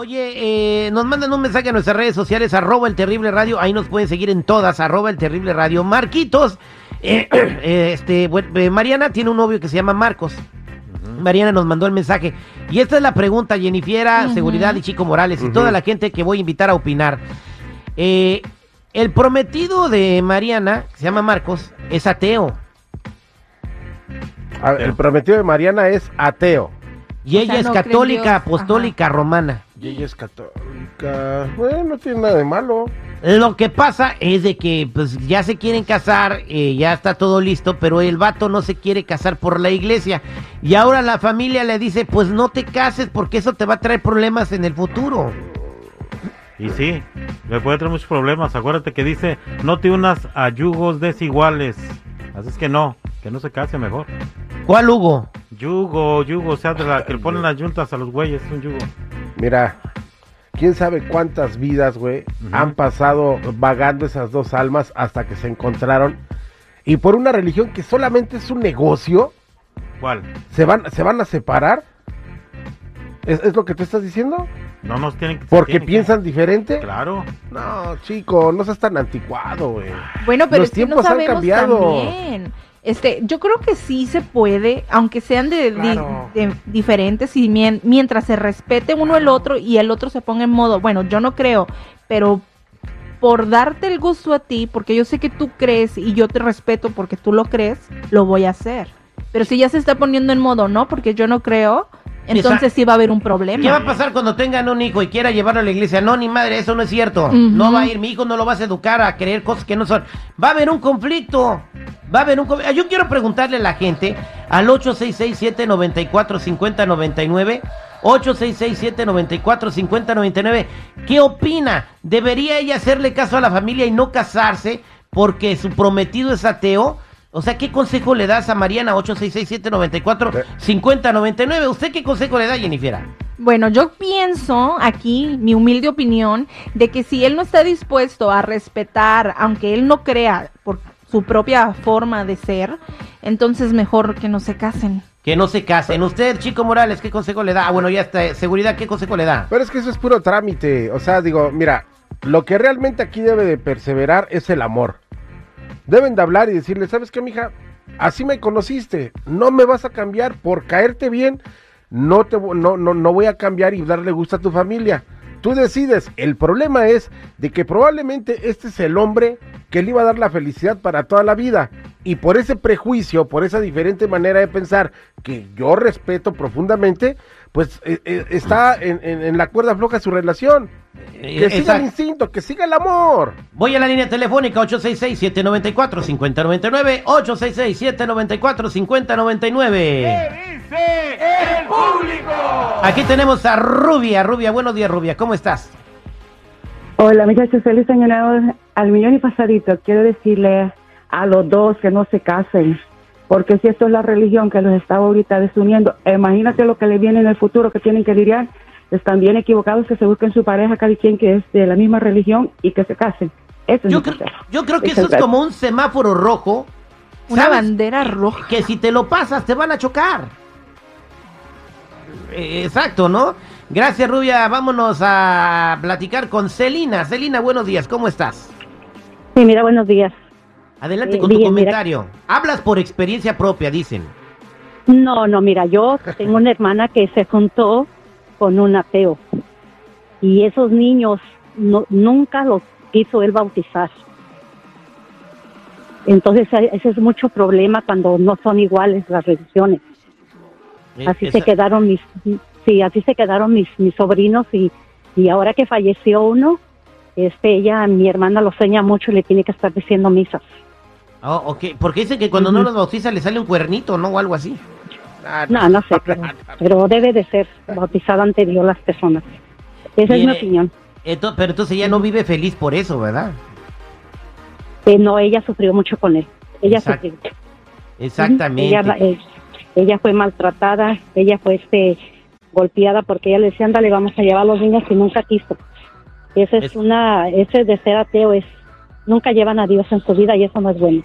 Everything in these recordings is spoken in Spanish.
Oye, eh, nos mandan un mensaje a nuestras redes sociales, arroba el terrible radio, ahí nos pueden seguir en todas, arroba el terrible radio. Marquitos, eh, eh, este, bueno, eh, Mariana tiene un novio que se llama Marcos. Mariana nos mandó el mensaje. Y esta es la pregunta, Jennifiera, Ujú. Seguridad y Chico Morales y toda la gente que voy a invitar a opinar. Eh, el prometido de Mariana, que se llama Marcos, es ateo. A el prometido de Mariana es ateo. Y O ella sea, es no católica, apostólica, romana. Y ella es católica. Bueno, no tiene nada de malo. Lo que pasa es de que pues ya se quieren casar, eh, ya está todo listo, pero el vato no se quiere casar por la iglesia. Y ahora la familia le dice, pues no te cases porque eso te va a traer problemas en el futuro. Y sí, le puede traer muchos problemas. Acuérdate que dice, no te unas a yugos desiguales. Así es que no, que no se case mejor. ¿Cuál Hugo? Yugo, yugo, o sea, de la que le ponen las yuntas a los güeyes, es un yugo. Mira, quién sabe cuántas vidas, güey, han pasado vagando esas dos almas hasta que se encontraron. Y por una religión que solamente es un negocio, ¿Cuál? se van, se van a separar. ¿Es, es lo que tú estás diciendo? No nos tienen que... ¿Porque tienen que- piensan diferente? Claro. No, chico, no seas tan anticuado, güey. Bueno, pero Los es que no tiempos han cambiado. también. Este, yo creo que sí se puede, aunque sean de, di- Claro. de diferentes y mien- mientras se respete uno el otro y el otro se ponga en modo, bueno, yo no creo, pero por darte el gusto a ti, porque yo sé que tú crees y yo te respeto porque tú lo crees, lo voy a hacer. Pero si ya se está poniendo en modo no, porque yo no creo, entonces sí va a haber un problema. ¿Qué va a pasar cuando tengan un hijo y quiera llevarlo a la iglesia? No, ni madre, eso no es cierto. No va a ir, mi hijo no lo vas a educar a creer cosas que no son. Va a haber un conflicto. Va a haber un conflicto. Yo quiero preguntarle a la gente al 866-794-5099. 866-794-5099. ¿Qué opina? ¿Debería ella hacerle caso a la familia y no casarse porque su prometido es ateo? O sea, ¿qué consejo le das a Mariana 866-794-5099? ¿Usted qué consejo le da, Jennifer? Bueno, yo pienso aquí, mi humilde opinión, de que si él no está dispuesto a respetar, aunque él no crea por su propia forma de ser, entonces mejor que no se casen. Que no se casen. Usted, Chico Morales, ¿qué consejo le da? Ah, bueno, ya está. Seguridad, ¿qué consejo le da? Pero es que eso es puro trámite. O sea, digo, mira, lo que realmente aquí debe de perseverar es el amor. Deben de hablar y decirle, ¿sabes qué, mija? Así me conociste. No me vas a cambiar por caerte bien. No te no, no, no voy a cambiar y darle gusto a tu familia. Tú decides. El problema es de que probablemente este es el hombre que le iba a dar la felicidad para toda la vida. Y por ese prejuicio, por esa diferente manera de pensar que yo respeto profundamente, pues eh, eh, está en, en- en la cuerda floja su relación. Que Eh, siga exacto. el instinto, que siga el amor. Voy a la línea telefónica 866-794-5099. 866-794-5099. dice el público? Aquí tenemos a Rubia. Rubia, buenos días, Rubia. ¿Cómo estás? Hola muchachos, feliz año nuevo al millón y pasadito. Quiero decirle a los dos que no se casen, porque si esto es la religión que los está ahorita desuniendo, imagínate lo que le viene en el futuro que tienen que lidiar. Están bien equivocados que se busquen su pareja, cada quien que es de la misma religión y que se casen. Eso es Yo, creo- yo creo que eso es como un semáforo rojo. Una ¿sabes? bandera roja. Que si te lo pasas te van a chocar. Eh, Exacto, ¿no? Gracias, Rubia. Vámonos a platicar con Celina. Celina, buenos días. ¿Cómo estás? Sí, mira, buenos días. Adelante Eh, con tu mira. comentario. Hablas por experiencia propia, dicen. No, no, mira, yo tengo una hermana que se juntó con un ateo y esos niños no- nunca los quiso él bautizar. Entonces eh, ese es mucho problema cuando no son iguales las religiones. Eh, Así esa- se quedaron mis, sí, así se quedaron mis, mis sobrinos y, y ahora que falleció uno, este, ella, mi hermana lo sueña mucho y le tiene que estar diciendo misas. Oh, ok, porque dicen que cuando no Ujú. los bautiza le sale un cuernito, ¿no? O algo así. Ah, No, no sé, pero, pero debe de ser bautizada ante Dios las personas. Esa es mi opinión. Ento- pero entonces ella no vive feliz por eso, ¿verdad? Eh, no, ella sufrió mucho con él. Ella sufrió. Exactamente. Ella, eh, ella fue maltratada, ella fue este golpeada porque ella le decía, ándale, vamos a llevar a los niños y nunca quiso. Ese es, Es- una, ese de ser ateo es, nunca llevan a Dios en su vida y eso no es bueno.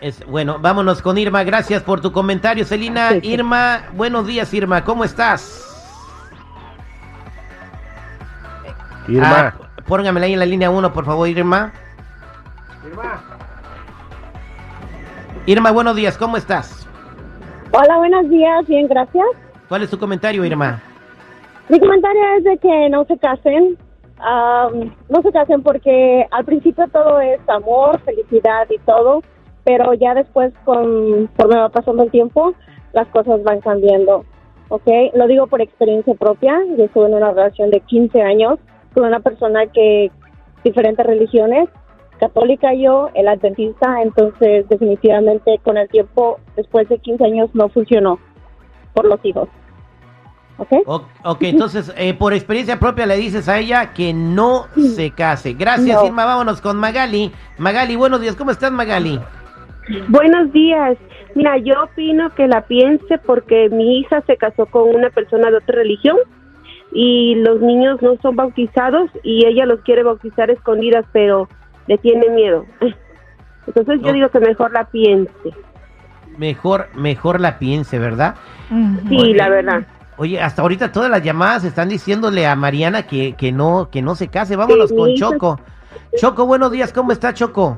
Es, bueno, vámonos con Irma. Gracias por tu comentario, Celina. Sí, sí. Irma, buenos días, Irma. ¿Cómo estás? Irma. Ah, póngamela ahí en la línea 1, por favor, Irma. Irma, buenos días, ¿cómo estás? Hola, buenos días, bien, gracias. ¿Cuál es tu comentario, Irma? Mi comentario es de que no se casen. Am, no se casen porque al principio todo es amor, felicidad y todo, pero ya después, conforme va pasando el tiempo, las cosas van cambiando. ¿Ok? Lo digo por experiencia propia. Yo estuve en una relación de 15 años con una persona que, diferentes religiones, católica yo, el adventista, entonces definitivamente con el tiempo, después de 15 años, no funcionó por los hijos. ¿Ok? O- ok, entonces, eh, por experiencia propia le dices a ella que no se case. Gracias, No. Irma. Vámonos con Magali. Magali, buenos días. ¿Cómo estás, Magali? Buenos días. Mira, yo opino que la piense porque mi hija se casó con una persona de otra religión y los niños no son bautizados y ella los quiere bautizar a escondidas, pero le tiene miedo. Entonces yo No. digo que mejor la piense. Mejor, mejor la piense, ¿verdad? Sí, la verdad. Oye, hasta ahorita todas las llamadas están diciéndole a Mariana que, que no, que no se case. Vámonos Sí, con mi Choco. Choco, buenos días. ¿Cómo está Choco?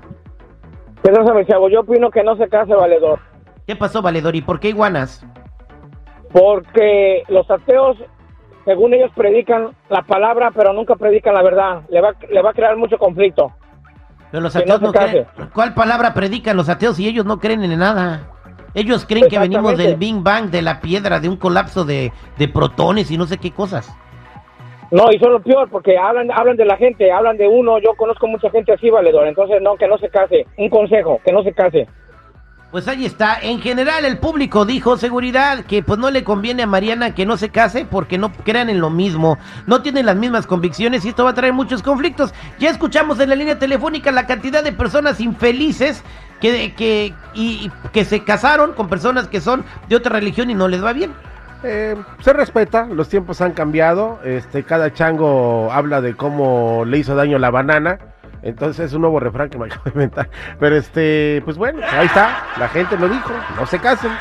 ¿Qué no sabe, chavo? Yo opino que no se case valedor. ¿Qué pasó, Valedor? ¿Y por qué iguanas? Porque los ateos, según ellos, predican la palabra, pero nunca predican la verdad. Le va, le va a crear mucho conflicto. Pero los ateos no creen. ¿Cuál palabra predican los ateos si ellos no creen en nada? Ellos creen que venimos del. Big Bang, de la piedra, de un colapso de, de protones y no sé qué cosas. No, y son lo peor, porque hablan, hablan de la gente, hablan de uno. Yo conozco mucha gente así, valedor. Entonces, no, que no se case. Un consejo, que no se case. Pues ahí está. En general, el público dijo seguridad que pues no le conviene a Mariana que no se case porque no crean en lo mismo, no tienen las mismas convicciones y esto va a traer muchos conflictos. Ya escuchamos en la línea telefónica la cantidad de personas infelices que, que, y, que se casaron con personas que son de otra religión y no les va bien. Eh, se respeta, los tiempos han cambiado, este, cada chango habla de cómo le hizo daño la banana, entonces es un nuevo refrán que me acabo de inventar, pero este, pues bueno, ahí está, la gente lo dijo, no se casen.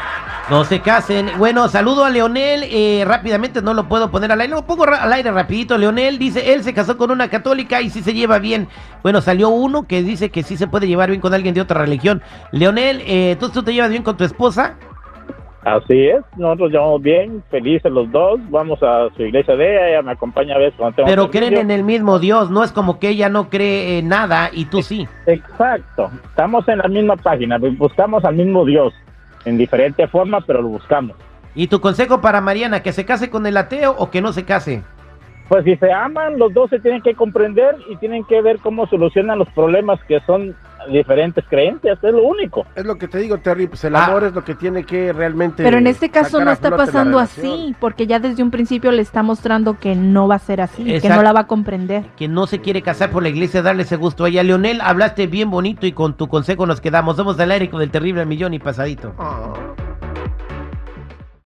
No se casen. Bueno, saludo a Leonel. eh, rápidamente no lo puedo poner al aire. Lo pongo al aire rapidito. Leonel dice, él se casó con una católica y sí se lleva bien. Bueno, salió uno que dice que sí se puede llevar bien con alguien de otra religión. Leonel, eh, tú te llevas bien con tu esposa. Así es, nosotros llevamos bien, felices los dos, vamos a su iglesia de ella, ella me acompaña a veces cuando tengo Pero creen en el mismo Dios. No es como que ella no cree en nada y tú sí. Exacto, estamos en la misma página, buscamos al mismo Dios, en diferente forma, pero lo buscamos. ¿Y tu consejo para Mariana, que se case con el ateo o que no se case? Pues si se aman, los dos se tienen que comprender y tienen que ver cómo solucionan los problemas que son diferentes creencias, es lo único. Es lo que te digo, Terry, pues el Ah. amor es lo que tiene que realmente... Pero en este caso no está pasando así, porque ya desde un principio le está mostrando que no va a ser así, que no la va a comprender. Que no se quiere casar por la iglesia, darle ese gusto a ella. Leonel, hablaste bien bonito y con tu consejo nos quedamos. Somos al aire con el terrible millón y pasadito. Ah.